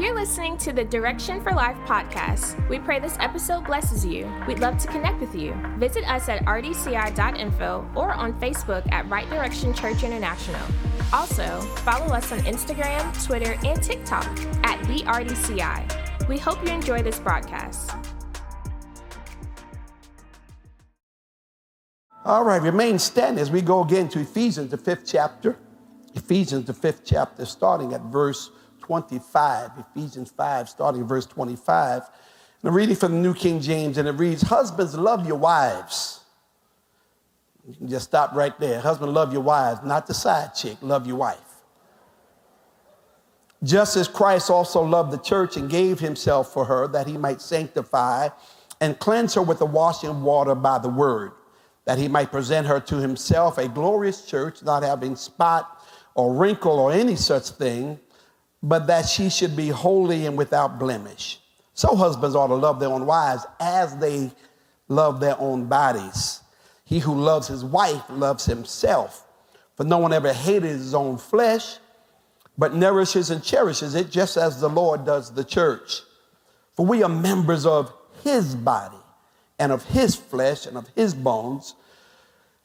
You're listening to the Direction for Life podcast. We pray this episode blesses you. We'd love to connect with you. Visit us at rdci.info or on Facebook at Right Direction Church International. Also, follow us on Instagram, Twitter, and TikTok at the RDCI. We hope you enjoy this broadcast. All right, remain standing as we go again to Ephesians, the fifth chapter. Ephesians, the fifth chapter, starting at verse 25. Ephesians 5, starting verse 25. And I'm reading from the New King James, and it reads Husbands, love your wives. You can just stop right there. Husband, love your wives, not the side chick, love your wife. Just as Christ also loved the church and gave himself for her, that he might sanctify and cleanse her with the washing of water by the word, that he might present her to himself a glorious church, not having spot or wrinkle or any such thing, but that she should be holy and without blemish. So husbands ought to love their own wives as they love their own bodies. He who loves his wife loves himself. For no one ever hated his own flesh, but nourishes and cherishes it just as the Lord does the church. For we are members of his body and of his flesh and of his bones.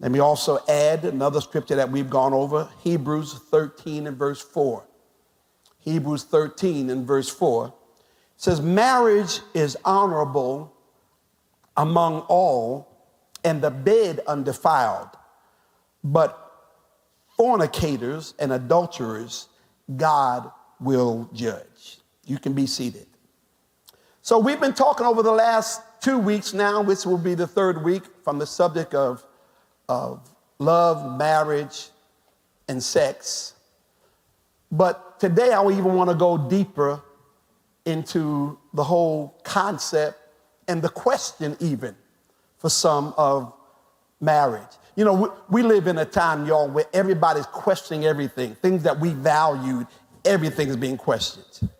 Let me also add another scripture that we've gone over Hebrews 13 and verse 4. Hebrews 13 and verse 4 says, Marriage is honorable among all, and the bed undefiled, but fornicators and adulterers God will judge. You can be seated. So, we've been talking over the last two weeks now, which will be the third week, from the subject of of love, marriage, and sex. But today I even want to go deeper into the whole concept and the question, even for some of marriage. You know, we, we live in a time, y'all, where everybody's questioning everything. Things that we valued, everything is being questioned.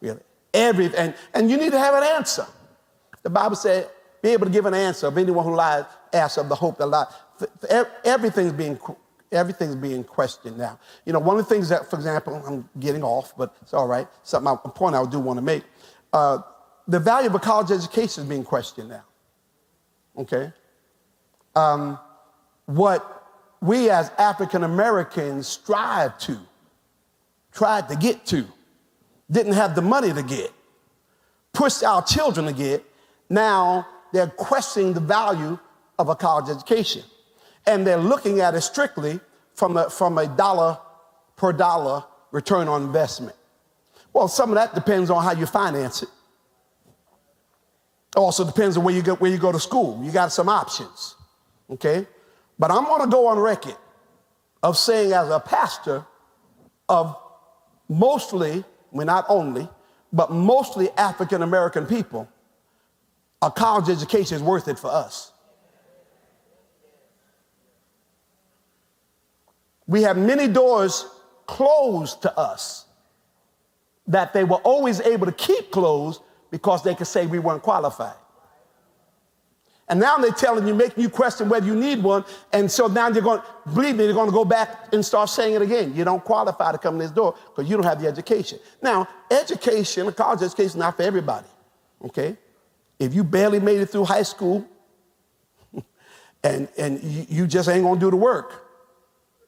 Really. Every, and, and you need to have an answer. The Bible said, be able to give an answer of anyone who lies, asks of the hope that lies everything's being everything's being questioned now. You know, one of the things that, for example, I'm getting off, but it's all right. Something a point I do want to make. Uh, the value of a college education is being questioned now. Okay. Um, what we as African Americans strive to, tried to get to, didn't have the money to get, pushed our children to get. Now they're questioning the value of a college education and they're looking at it strictly from a, from a dollar per dollar return on investment. Well, some of that depends on how you finance it. Also depends on where you go, where you go to school. You got some options, okay? But I'm going to go on record of saying as a pastor of mostly, well, not only, but mostly African American people, a college education is worth it for us. We have many doors closed to us that they were always able to keep closed because they could say we weren't qualified. And now they're telling you, making you question whether you need one. And so now you're going, believe me, they're going to go back and start saying it again. You don't qualify to come in this door because you don't have the education. Now, education, college education is not for everybody. Okay? If you barely made it through high school and, and you, you just ain't going to do the work,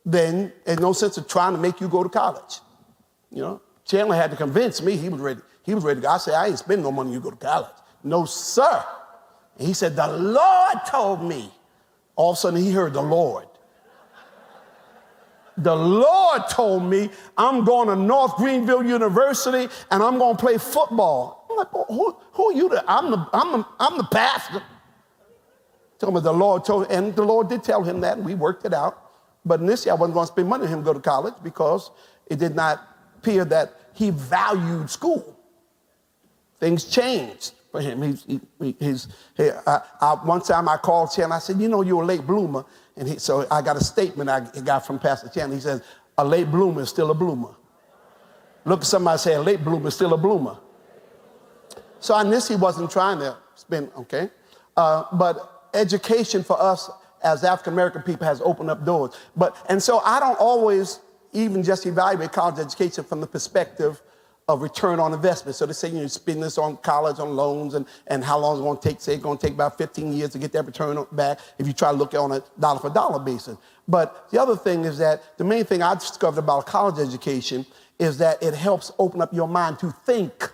then there's no sense of trying to make you go to college. You know, Chandler had to convince me he was ready. He was ready to go. I said, I ain't spending no money you go to college. No, sir. And he said, The Lord told me. All of a sudden he heard the Lord. The Lord told me I'm going to North Greenville University and I'm going to play football. I'm like, who, who are you? To? I'm the, I'm the, I'm the pastor. Told me the Lord told, and the Lord did tell him that, and we worked it out. But initially, I wasn't going to spend money on him to go to college because it did not appear that he valued school. Things changed for him. He's, he, he's, he, I, I, one time I called Chan, I said, you know, you're a late bloomer. And he, so I got a statement I got from Pastor Chan. He says, a late bloomer is still a bloomer. Look at somebody say, a late bloomer is still a bloomer. So I knew he wasn't trying to spend. okay? Uh, but education for us as African American people has opened up doors. But, and so I don't always even just evaluate college education from the perspective of return on investment. So they say you know, spend this on college, on loans, and, and how long it's going to take. Say it's going to take about 15 years to get that return back if you try to look on a dollar for dollar basis. But the other thing is that the main thing I discovered about college education is that it helps open up your mind to think.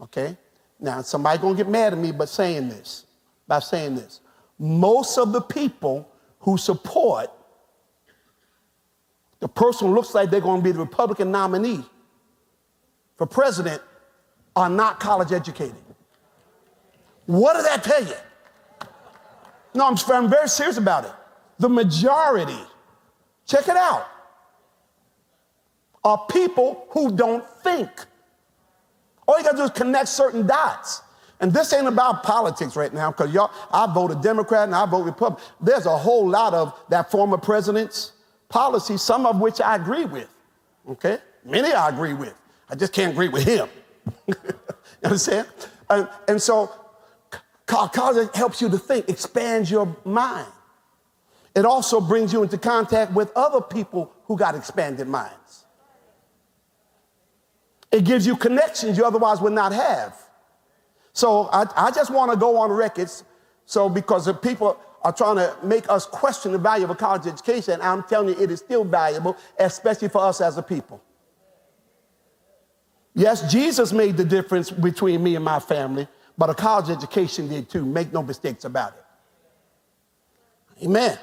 Okay? Now, somebody's going to get mad at me by saying this, by saying this. Most of the people who support the person who looks like they're going to be the Republican nominee for president are not college educated. What does that tell you? No, I'm, I'm very serious about it. The majority, check it out, are people who don't think. All you gotta do is connect certain dots. And this ain't about politics right now, because y'all, I voted a Democrat and I vote Republican. There's a whole lot of that former president's policies, some of which I agree with. Okay? Many I agree with. I just can't agree with him. you understand? And, and so college helps you to think, expands your mind. It also brings you into contact with other people who got expanded minds. It gives you connections you otherwise would not have. So I, I just want to go on records. So because the people are trying to make us question the value of a college education, I'm telling you, it is still valuable, especially for us as a people. Yes, Jesus made the difference between me and my family, but a college education did too. Make no mistakes about it. Amen.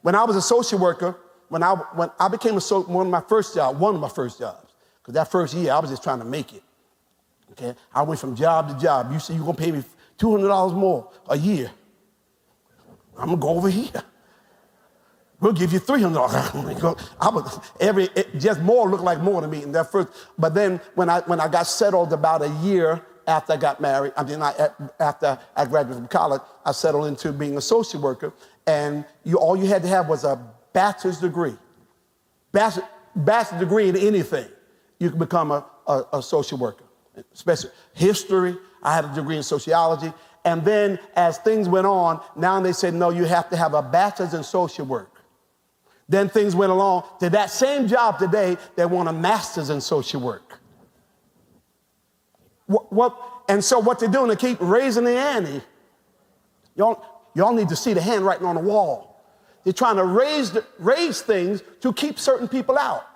When I was a social worker, when I, when I became a one of my first jobs, one of my first jobs, because that first year, I was just trying to make it. Okay? I went from job to job. You said you're to pay me $200 more a year. I'm to go over here. We'll give you $300. I was, every, it, just more looked like more to me in that first. But then when I, when I got settled about a year after I got married, I mean, I, after I graduated from college, I settled into being a social worker. And you, all you had to have was a bachelor's degree. Bachelor, bachelor's degree in anything you can become a, a, a social worker, especially history. I had a degree in sociology. And then as things went on, now they said, no, you have to have a bachelor's in social work. Then things went along to that same job today, they want a master's in social work. What, what, and so what they're doing, they keep raising the ante. Y'all, y'all need to see the handwriting on the wall. They're trying to raise, the, raise things to keep certain people out.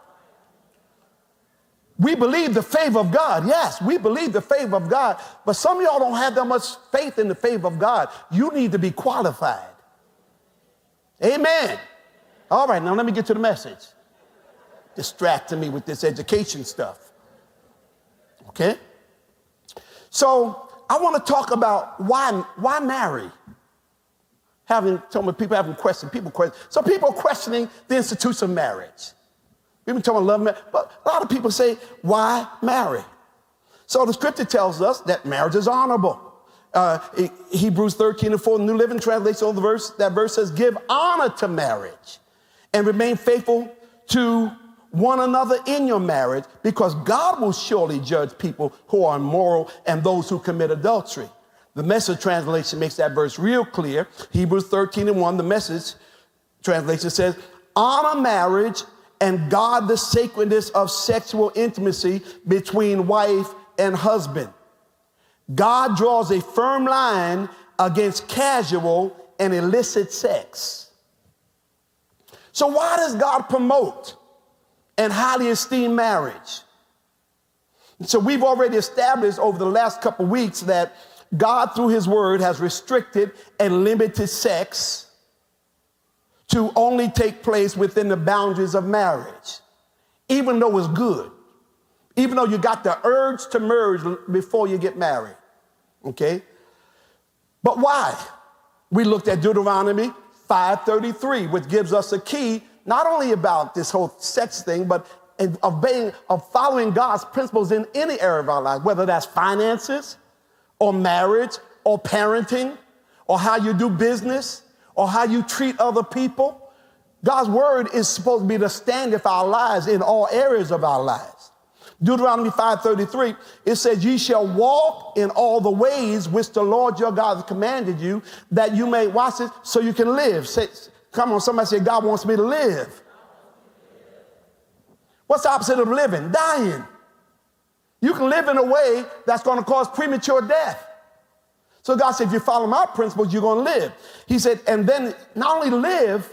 We believe the favor of God. Yes, we believe the favor of God. But some of y'all don't have that much faith in the favor of God. You need to be qualified. Amen. All right, now let me get to the message. Distracting me with this education stuff. Okay? So I want to talk about why, why marry? Having some people having questions, people question. So people are questioning the institution of marriage. We've been talking about love, but a lot of people say, why marry? So the scripture tells us that marriage is honorable. Uh, Hebrews 13 and 4, the New Living Translation of the verse, that verse says, give honor to marriage and remain faithful to one another in your marriage because God will surely judge people who are immoral and those who commit adultery. The message translation makes that verse real clear. Hebrews 13 and 1, the message translation says, honor marriage and guard the sacredness of sexual intimacy between wife and husband. God draws a firm line against casual and illicit sex. So, why does God promote and highly esteem marriage? So, we've already established over the last couple weeks that God, through His Word, has restricted and limited sex to only take place within the boundaries of marriage, even though it's good, even though you got the urge to merge before you get married. Okay? But why? We looked at Deuteronomy 5:33, which gives us a key not only about this whole sex thing, but of, being, of following God's principles in any area of our life, whether that's finances or marriage or parenting or how you do business or how you treat other people. God's word is supposed to be the standard for our lives in all areas of our lives. Deuteronomy 5:33, it says, Ye shall walk in all the ways which the Lord your God has commanded you, that you may watch it so you can live. Say, come on, somebody say, God wants me to live. What's the opposite of living? Dying. You can live in a way that's going to cause premature death. So God said, if you follow my principles, you're going to live. He said, and then not only live,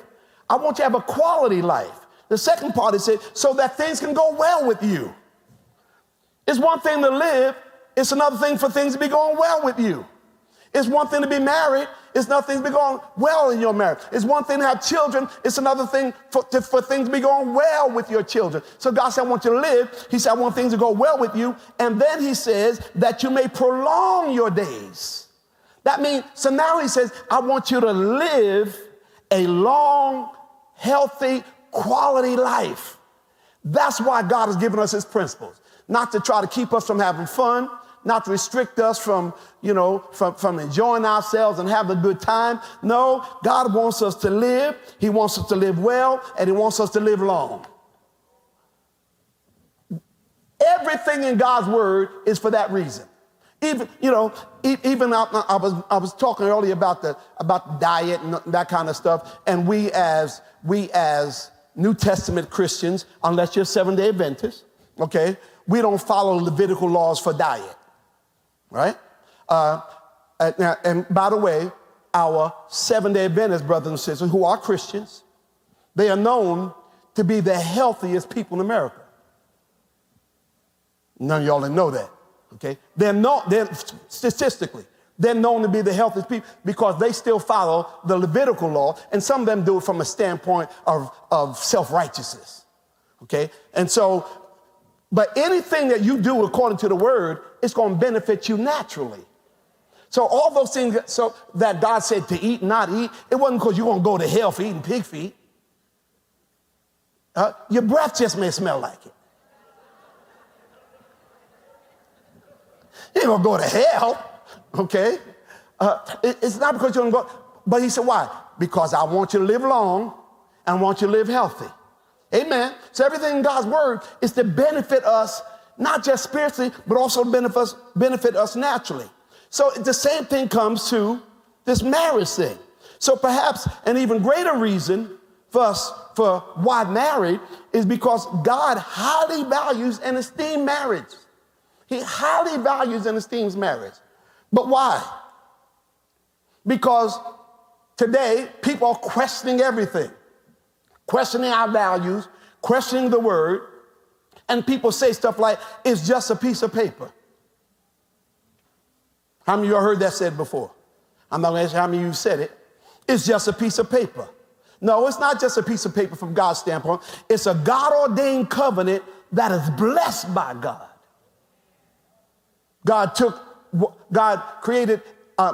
I want you to have a quality life. The second part is said, so that things can go well with you. It's one thing to live, it's another thing for things to be going well with you. It's one thing to be married, it's another thing to be going well in your marriage. It's one thing to have children, it's another thing for, to, for things to be going well with your children. So God said, I want you to live. He said, I want things to go well with you. And then He says that you may prolong your days. That means, so now He says, I want you to live a long, healthy, quality life. That's why God has given us His principles not to try to keep us from having fun, not to restrict us from, you know, from, from enjoying ourselves and having a good time. No, God wants us to live. He wants us to live well, and He wants us to live long. Everything in God's word is for that reason. Even, you know, even I, I, was, I was talking earlier about the, about diet and that kind of stuff. And we as, we as New Testament Christians, unless you're Seventh day Adventist, okay, we don't follow Levitical laws for diet, right? Uh, and, and by the way, our seven day Adventist brothers and sisters who are Christians, they are known to be the healthiest people in America. None of y'all didn't know that, okay? They're, not, they're statistically, they're known to be the healthiest people because they still follow the Levitical law, and some of them do it from a standpoint of, of self righteousness, okay? And so but anything that you do according to the word, it's going to benefit you naturally. So all those things so that God said to eat not eat, it wasn't because you're going to go to hell for eating pig feet. Uh, your breath just may smell like it. You ain't gonna go to hell, okay? Uh, it, it's not because you're gonna go, but he said, why? Because I want you to live long and I want you to live healthy. Amen. So everything in God's word is to benefit us, not just spiritually, but also benefit us, benefit us naturally. So the same thing comes to this marriage thing. So perhaps an even greater reason for us for why married is because God highly values and esteems marriage. He highly values and esteems marriage. But why? Because today people are questioning everything questioning our values, questioning the word, and people say stuff like, it's just a piece of paper. How many of you heard that said before? I'm not going to ask how many of you said it. It's just a piece of paper. No, it's not just a piece of paper from God's standpoint. It's a God ordained covenant that is blessed by God. God took, God created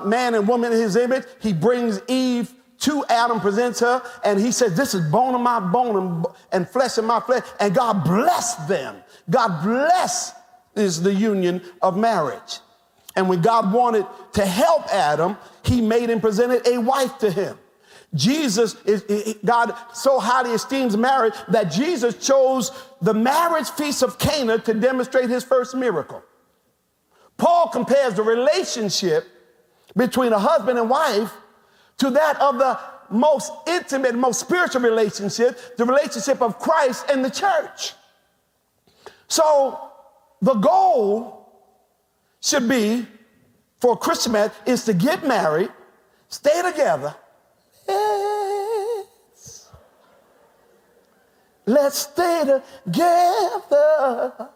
man and woman in his image. He brings Eve to Adam, presents her, and he says, This is bone of my bone and, flesh of my flesh. And God blessed them. God bless is the union of marriage. And when God wanted to help Adam, he made and presented a wife to him. Jesus is, God so highly esteems marriage that Jesus chose the marriage feast of Cana to demonstrate his first miracle. Paul compares the relationship between a husband and wife to that of the most intimate, most spiritual relationship, the relationship of Christ and the church. So the goal should be for a Christian marriage is to get married, stay together. Let's, let's stay together.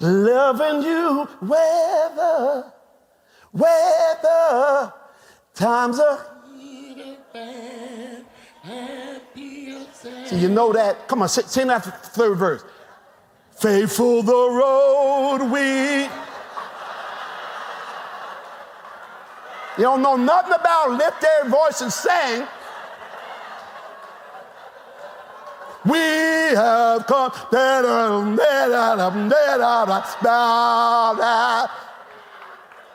Loving you, whether, whether Times are so you know that. Come on, sing that third verse. Faithful the road we. You don't know nothing about lift their voice and sing. We have come.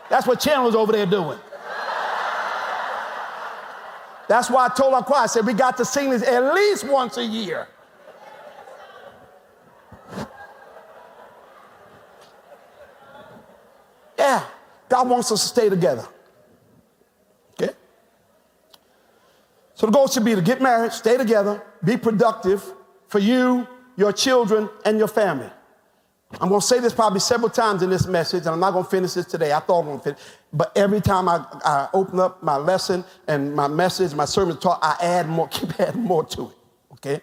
That's what Chandler's over there doing. That's why I told our choir, I said, we got to sing this at least once a year. Yeah, God wants us to stay together. Okay? So the goal should be to get married, stay together, be productive for you, your children, and your family. I'm going to say this probably several times in this message, and I'm not going to finish this today. I thought I'm going to finish. But every time I, I open up my lesson and my message, my sermon talk, I add more, keep adding more to it. Okay?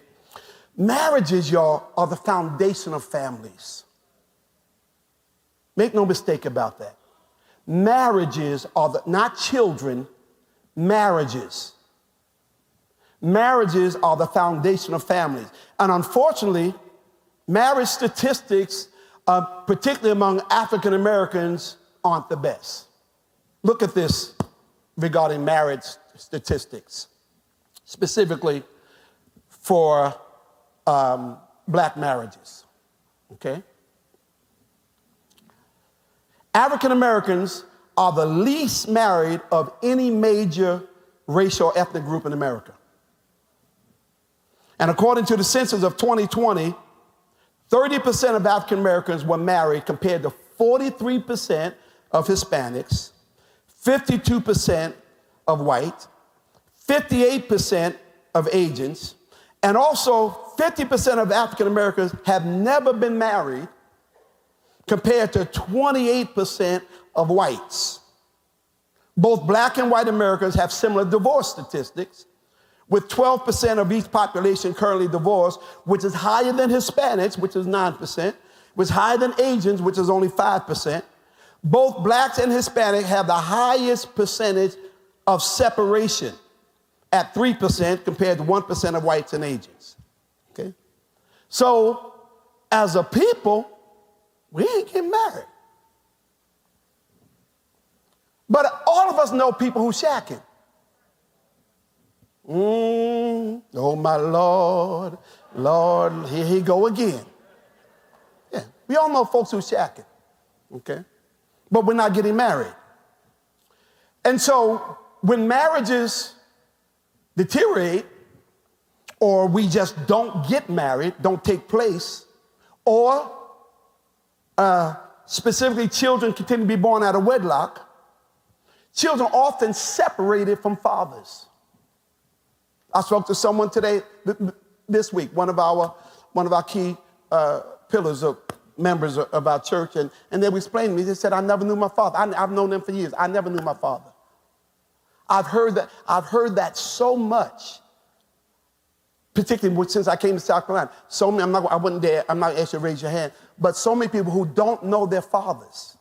Marriages, y'all, are the foundation of families. Make no mistake about that. Marriages are the, not children, marriages. Marriages are the foundation of families. And unfortunately, marriage statistics, uh, particularly among African Americans, aren't the best. Look at this regarding marriage statistics, specifically for um, black marriages. Okay? African Americans are the least married of any major racial or ethnic group in America. And according to the census of 2020, 30% of African Americans were married compared to 43% of Hispanics, 52% of white, 58% of Asians, and also 50% of African Americans have never been married compared to 28% of whites. Both black and white Americans have similar divorce statistics, with 12% of each population currently divorced, which is higher than Hispanics, which is 9%, which is higher than Asians, which is only 5%. Both blacks and Hispanic have the highest percentage of separation at 3% compared to 1% of whites and Asians. Okay? So, as a people, we ain't getting married. But all of us know people who shacking. Mm, oh, my Lord, Lord, here he go again. Yeah, we all know folks who shacking, okay? But we're not getting married. And so when marriages deteriorate, or we just don't get married, don't take place, or uh, specifically children continue to be born out of wedlock, children often separated from fathers. I spoke to someone today, this week, one of our, one of our key uh, pillars of members of our church, and, and they were explaining to me, they said, I never knew my father. I, I've known them for years. I never knew my father. I've heard that, I've heard that so much, particularly since I came to South Carolina. So many, I'm not, I wouldn't dare, I'm not asking you to raise your hand, but so many people who don't know their fathers.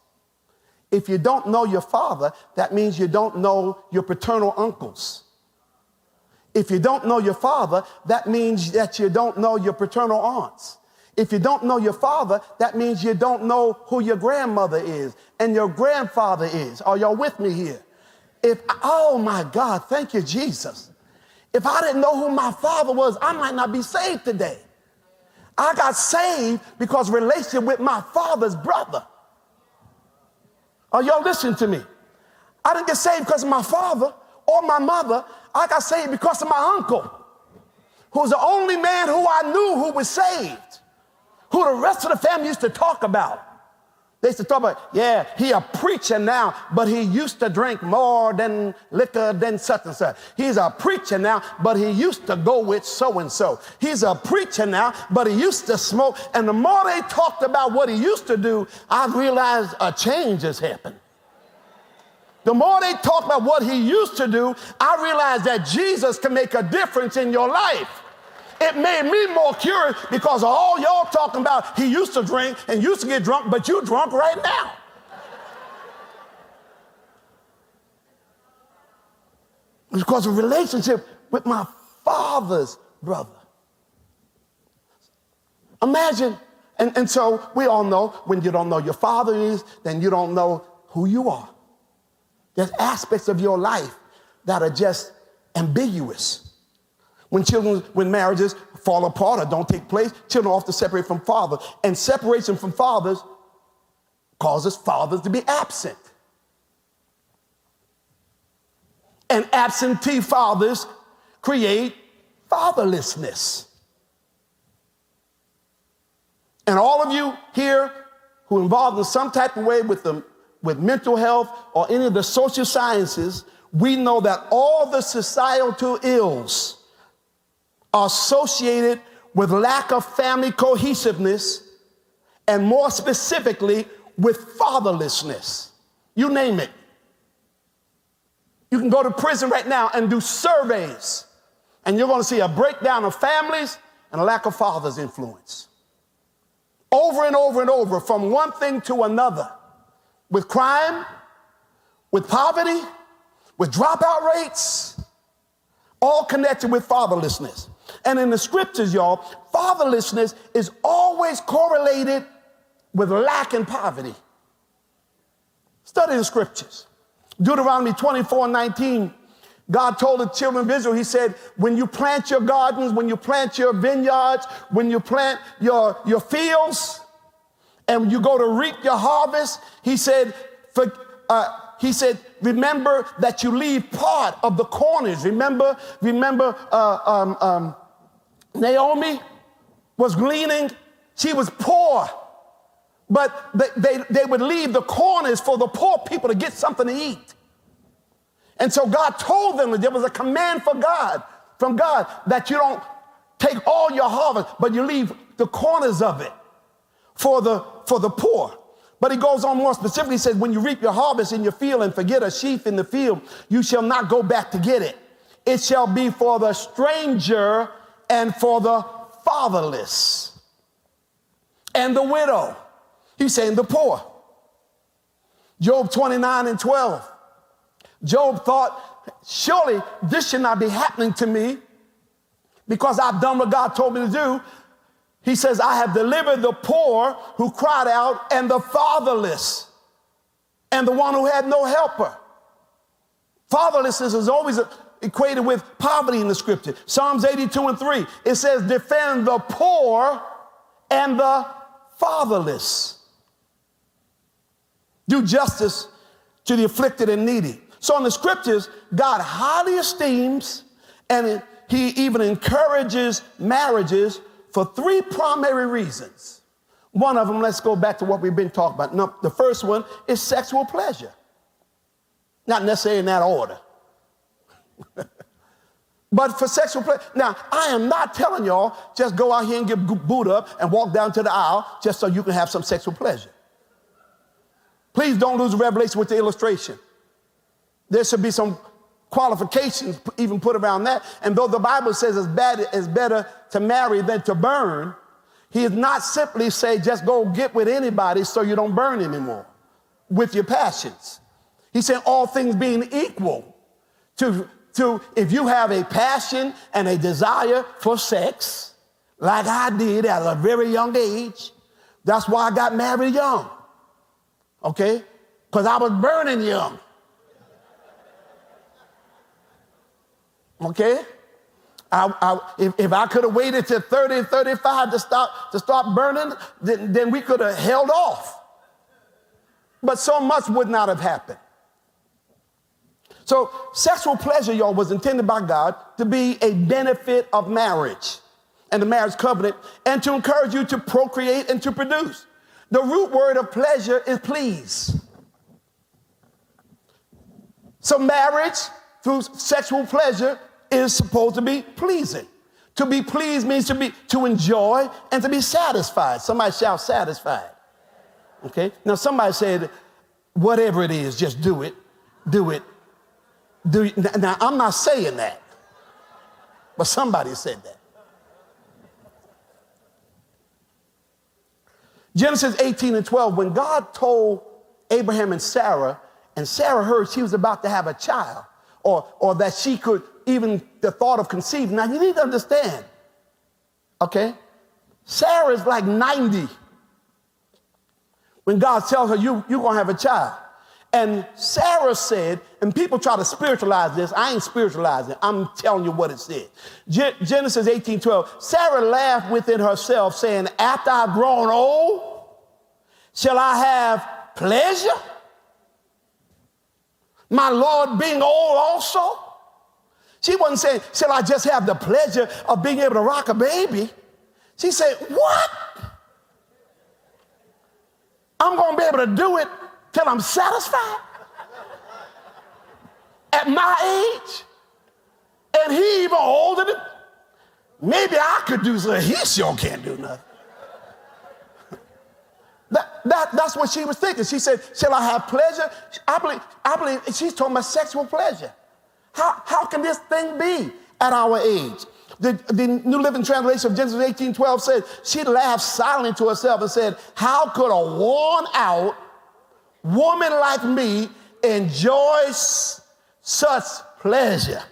If you don't know your father, that means you don't know your paternal uncles. If you don't know your father, that means that you don't know your paternal aunts. If you don't know your father, that means you don't know who your grandmother is and your grandfather is. Are y'all with me here? If, oh my God, thank you, Jesus. If I didn't know who my father was, I might not be saved today. I got saved because relationship with my father's brother. Are y'all listening to me? I didn't get saved because of my father or my mother. I got saved because of my uncle, who was the only man who I knew who was saved, who the rest of the family used to talk about. They used to talk about, yeah, he a preacher now, but he used to drink more than liquor than such and such. He's a preacher now, but he used to go with so and so. He's a preacher now, but he used to smoke. And the more they talked about what he used to do, I realized a change has happened. The more they talk about what he used to do, I realized that Jesus can make a difference in your life. It made me more curious because all y'all talking about he used to drink and used to get drunk, but you drunk right now. because of relationship with my father's brother. Imagine, and, and so we all know when you don't know your father is, then you don't know who you are. There's aspects of your life that are just ambiguous. When children, when marriages fall apart or don't take place, children often separate from fathers. And separation from fathers causes fathers to be absent. And absentee fathers create fatherlessness. And all of you here who are involved in some type of way with, the, with mental health or any of the social sciences, we know that all the societal ills are associated with lack of family cohesiveness and more specifically with fatherlessness. You name it. You can go to prison right now and do surveys, and you're going to see a breakdown of families and a lack of father's influence. Over and over and over, from one thing to another, with crime, with poverty, with dropout rates, all connected with fatherlessness. And in the scriptures, y'all, fatherlessness is always correlated with lack and poverty. Study the scriptures. Deuteronomy 24 19, God told the children of Israel, He said, when you plant your gardens, when you plant your vineyards, when you plant your, your fields, and you go to reap your harvest, He said, for, uh, he said, remember that you leave part of the corners. Remember, remember, uh, um, um, Naomi was gleaning. She was poor, but they, they, they would leave the corners for the poor people to get something to eat. And so God told them that there was a command for God, from God, that you don't take all your harvest, but you leave the corners of it for the, for the poor. But he goes on more specifically, he says, when you reap your harvest in your field and forget a sheaf in the field, you shall not go back to get it. It shall be for the stranger and for the fatherless and the widow. He's saying the poor. Job 29 and 12. Job thought, surely this should not be happening to me because I've done what God told me to do. He says, I have delivered the poor who cried out and the fatherless and the one who had no helper. Fatherlessness is always equated with poverty in the scripture. Psalms 82 and 3, it says, Defend the poor and the fatherless. Do justice to the afflicted and needy. So in the scriptures, God highly esteems and he even encourages marriages for three primary reasons. One of them, let's go back to what we've been talking about. No, the first one is sexual pleasure. Not necessarily in that order. but for sexual pleasure. Now, I am not telling y'all just go out here and get booed up and walk down to the aisle just so you can have some sexual pleasure. Please don't lose revelation with the illustration. There should be some qualifications even put around that. And though the Bible says it's, bad, it's better to marry than to burn, he is not simply say just go get with anybody so you don't burn anymore with your passions. He said all things being equal to to if you have a passion and a desire for sex, like I did at a very young age, that's why I got married young. Okay? Because I was burning young. Okay? I, I, if, if, I could have waited till 30, 35 to stop to start burning, then, then we could have held off. But so much would not have happened. So, sexual pleasure, y'all, was intended by God to be a benefit of marriage and the marriage covenant and to encourage you to procreate and to produce. The root word of pleasure is please. So, marriage through sexual pleasure is supposed to be pleasing. To be pleased means to be to enjoy and to be satisfied. Somebody shout satisfied. Okay? Now somebody said, whatever it is, just do it. Do it do, now, I'm not saying that, but somebody said that. Genesis 18 and 12, when God told Abraham and Sarah, and Sarah heard she was about to have a child, or, or that she could even the thought of conceiving. Now, you need to understand, okay? Sarah is like 90 when God tells her, you, You're gonna have a child. And Sarah said, and people try to spiritualize this. I ain't spiritualizing it. I'm telling you what it said. Genesis 18 12. Sarah laughed within herself, saying, After I've grown old, shall I have pleasure? My Lord being old also? She wasn't saying, Shall I just have the pleasure of being able to rock a baby? She said, What? I'm going to be able to do it till I'm satisfied at my age. And he even older than maybe I could do something. He sure can't do nothing. That, that, that's what she was thinking. She said, Shall I have pleasure? I believe, I believe she's talking about sexual pleasure. How, how can this thing be at our age? The, the New Living Translation of Genesis 18 12 says, She laughed silently to herself and said, How could a worn out woman like me enjoy such pleasure?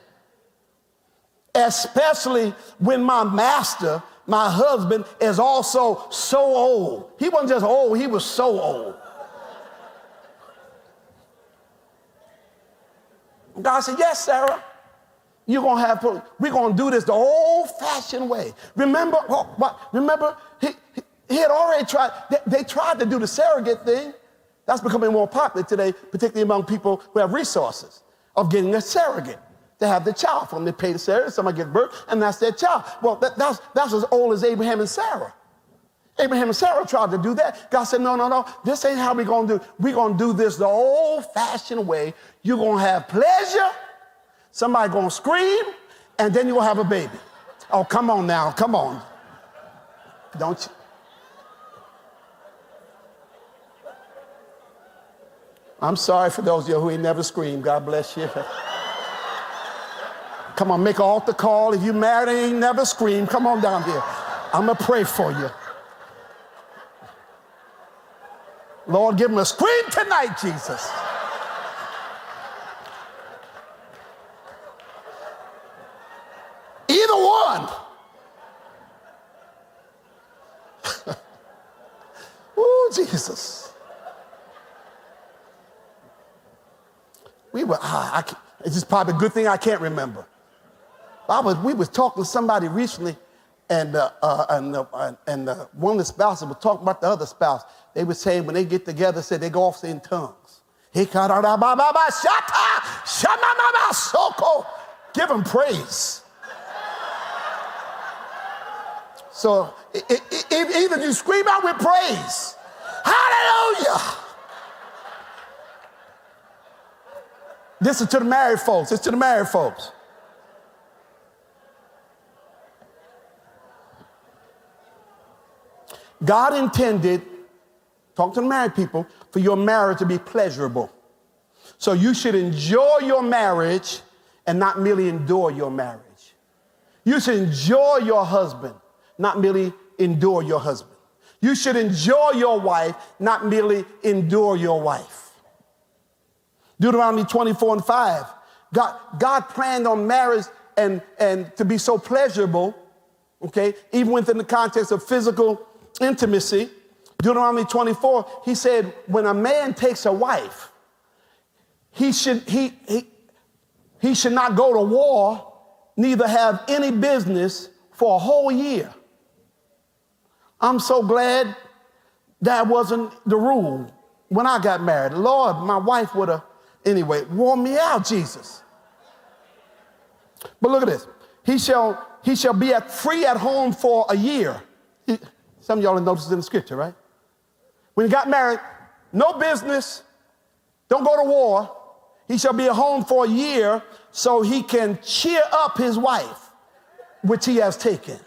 Especially when my master my husband is also so old. He wasn't just old, he was so old. God said, Yes, Sarah. You're gonna have we're gonna do this the old-fashioned way. Remember, oh, what, remember, he, he had already tried, they, they tried to do the surrogate thing. That's becoming more popular today, particularly among people who have resources of getting a surrogate to have the child from. They pay the Sarah, somebody gives birth, and that's their child. Well, that, that's, that's as old as Abraham and Sarah. Abraham and Sarah tried to do that. God said, no, no, no, this ain't how we're going to do We're going to do this the old-fashioned way. You're going to have pleasure, somebody going to scream, and then going to have a baby. Oh, come on now, come on. Don't you? I'm sorry for those of you who ain't never screamed. God bless you. Come on, make an altar call. If you married ain't never screamed, come on down here. I'm going to pray for you. Lord, give him a scream tonight, Jesus. Either one. oh, Jesus. We were, ah, I, it's just probably a good thing I can't remember. I was, we was talking to somebody recently, and, uh, uh, and, uh, and uh, one of the spouses was talking about the other spouse. They were saying when they get together, said they go off in tongues. He Give him praise. So either you scream out with praise, hallelujah. This is to the married folks. It's to the married folks. God intended, talk to the married people, for your marriage to be pleasurable. So you should enjoy your marriage and not merely endure your marriage. You should enjoy your husband, not merely endure your husband. You should enjoy your wife, not merely endure your wife. Deuteronomy 24 and 5. God, God planned on marriage and, and to be so pleasurable, okay, even within the context of physical intimacy, Deuteronomy 24, he said, when a man takes a wife, he should, he, he, he should not go to war, neither have any business for a whole year. I'm so glad that wasn't the rule when I got married. Lord, my wife would have, anyway, worn me out, Jesus. But look at this. He shall, he shall be at, free at home for a year. Some of y'all have noticed in the scripture, right? When he got married, no business, don't go to war. He shall be at home for a year so he can cheer up his wife, which he has taken.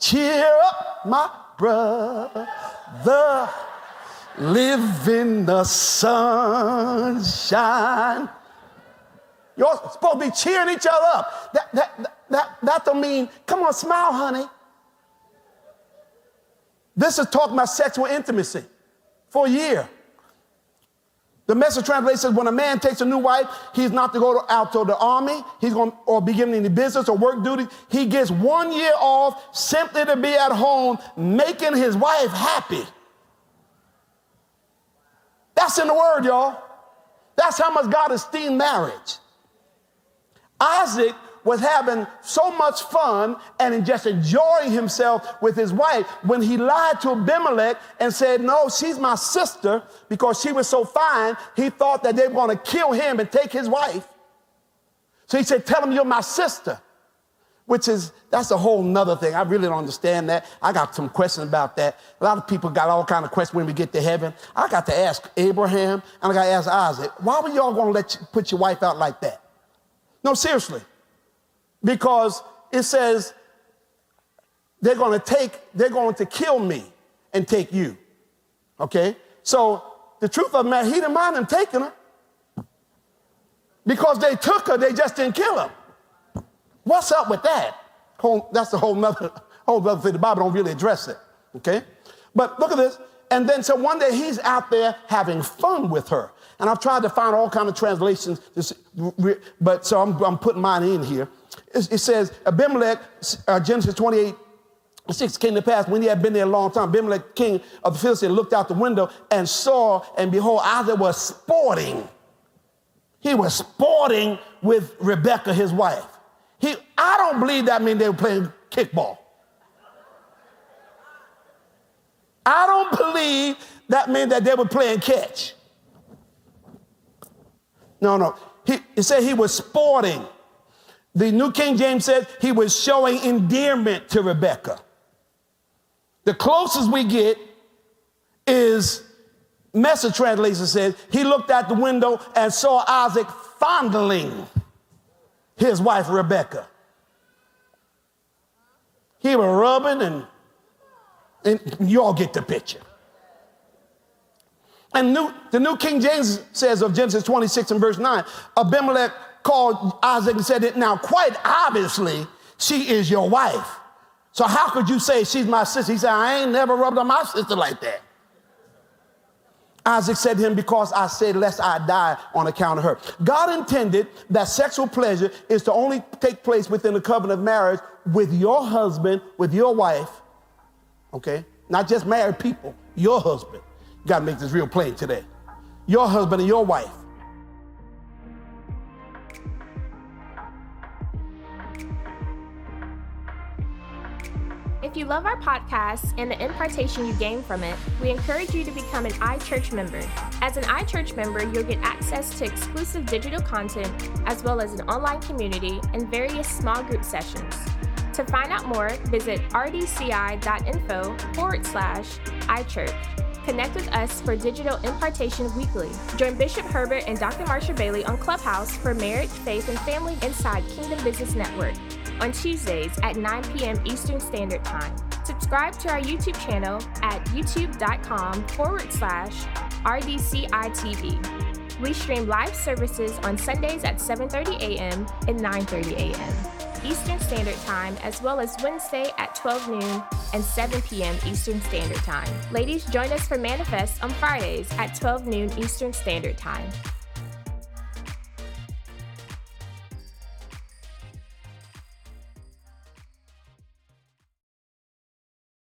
Cheer up, my brother. Live in the sunshine. You're supposed to be cheering each other up. That, that, that, that don't mean, come on, smile, honey. This is talking about sexual intimacy for a year. The message translation says when a man takes a new wife, he's not to go out to the army, he's going or beginning any business or work duty. He gets one year off simply to be at home, making his wife happy. That's in the word, y'all. That's how much God esteemed marriage. Isaac was having so much fun and just enjoying himself with his wife when he lied to Abimelech and said, No, she's my sister because she was so fine. He thought that they were going to kill him and take his wife. So he said, Tell him you're my sister, which is, that's a whole nother thing. I really don't understand that. I got some questions about that. A lot of people got all kind of questions when we get to heaven. I got to ask Abraham and I got to ask Isaac, why were y'all going to let you put your wife out like that? No, seriously because it says they're going to take, they're going to kill me and take you. Okay? So the truth of the matter, he didn't mind them taking her. Because they took her, they just didn't kill her. What's up with that? Whole, that's a whole nother, whole other thing. The Bible don't really address it. Okay? But look at this. And then so one day he's out there having fun with her. And I've tried to find all kind of translations, but so I'm, I'm putting mine in here it, says Abimelech, uh, Genesis 28, 6 came to pass when he had been there a long time. Abimelech, king of the Philistines, looked out the window and saw, and behold, Isaac was sporting. He was sporting with Rebekah, his wife. He, I don't believe that means they were playing kickball. I don't believe that meant that they were playing catch. No, no. He, he said he was sporting. The New King James says he was showing endearment to Rebecca. The closest we get is Message translation says he looked out the window and saw Isaac fondling his wife Rebecca. He was rubbing and, and you all get the picture. And new, the New King James says of Genesis 26 and verse 9, Abimelech called Isaac and said, it. Now, quite obviously, she is your wife. So, how could you say she's my sister? He said, I ain't never rubbed on my sister like that. Isaac said to him, Because I said, Lest I die on account of her. God intended that sexual pleasure is to only take place within the covenant of marriage with your husband, with your wife, okay? Not just married people, your husband. You gotta make this real plain today. Your husband and your wife. If you love our podcast and the impartation you gain from it, we encourage you to become an iChurch member. As an iChurch member, you'll get access to exclusive digital content, as well as an online community and various small group sessions. To find out more, visit rdci.info forward slash iChurch. Connect with us for digital impartation weekly. Join Bishop Herbert and Dr. Marsha Bailey on Clubhouse for Marriage, Faith, and Family Inside Kingdom Business Network on Tuesdays at 9 p.m. Eastern Standard Time. Subscribe to our YouTube channel at youtube.com forward slash RDCITV. We stream live services on Sundays at 7.30 a.m. and 9.30 a.m. Eastern Standard Time, as well as Wednesday at 12 noon and 7 p.m. Eastern Standard Time. Ladies, join us for Manifest on Fridays at 12 noon Eastern Standard Time.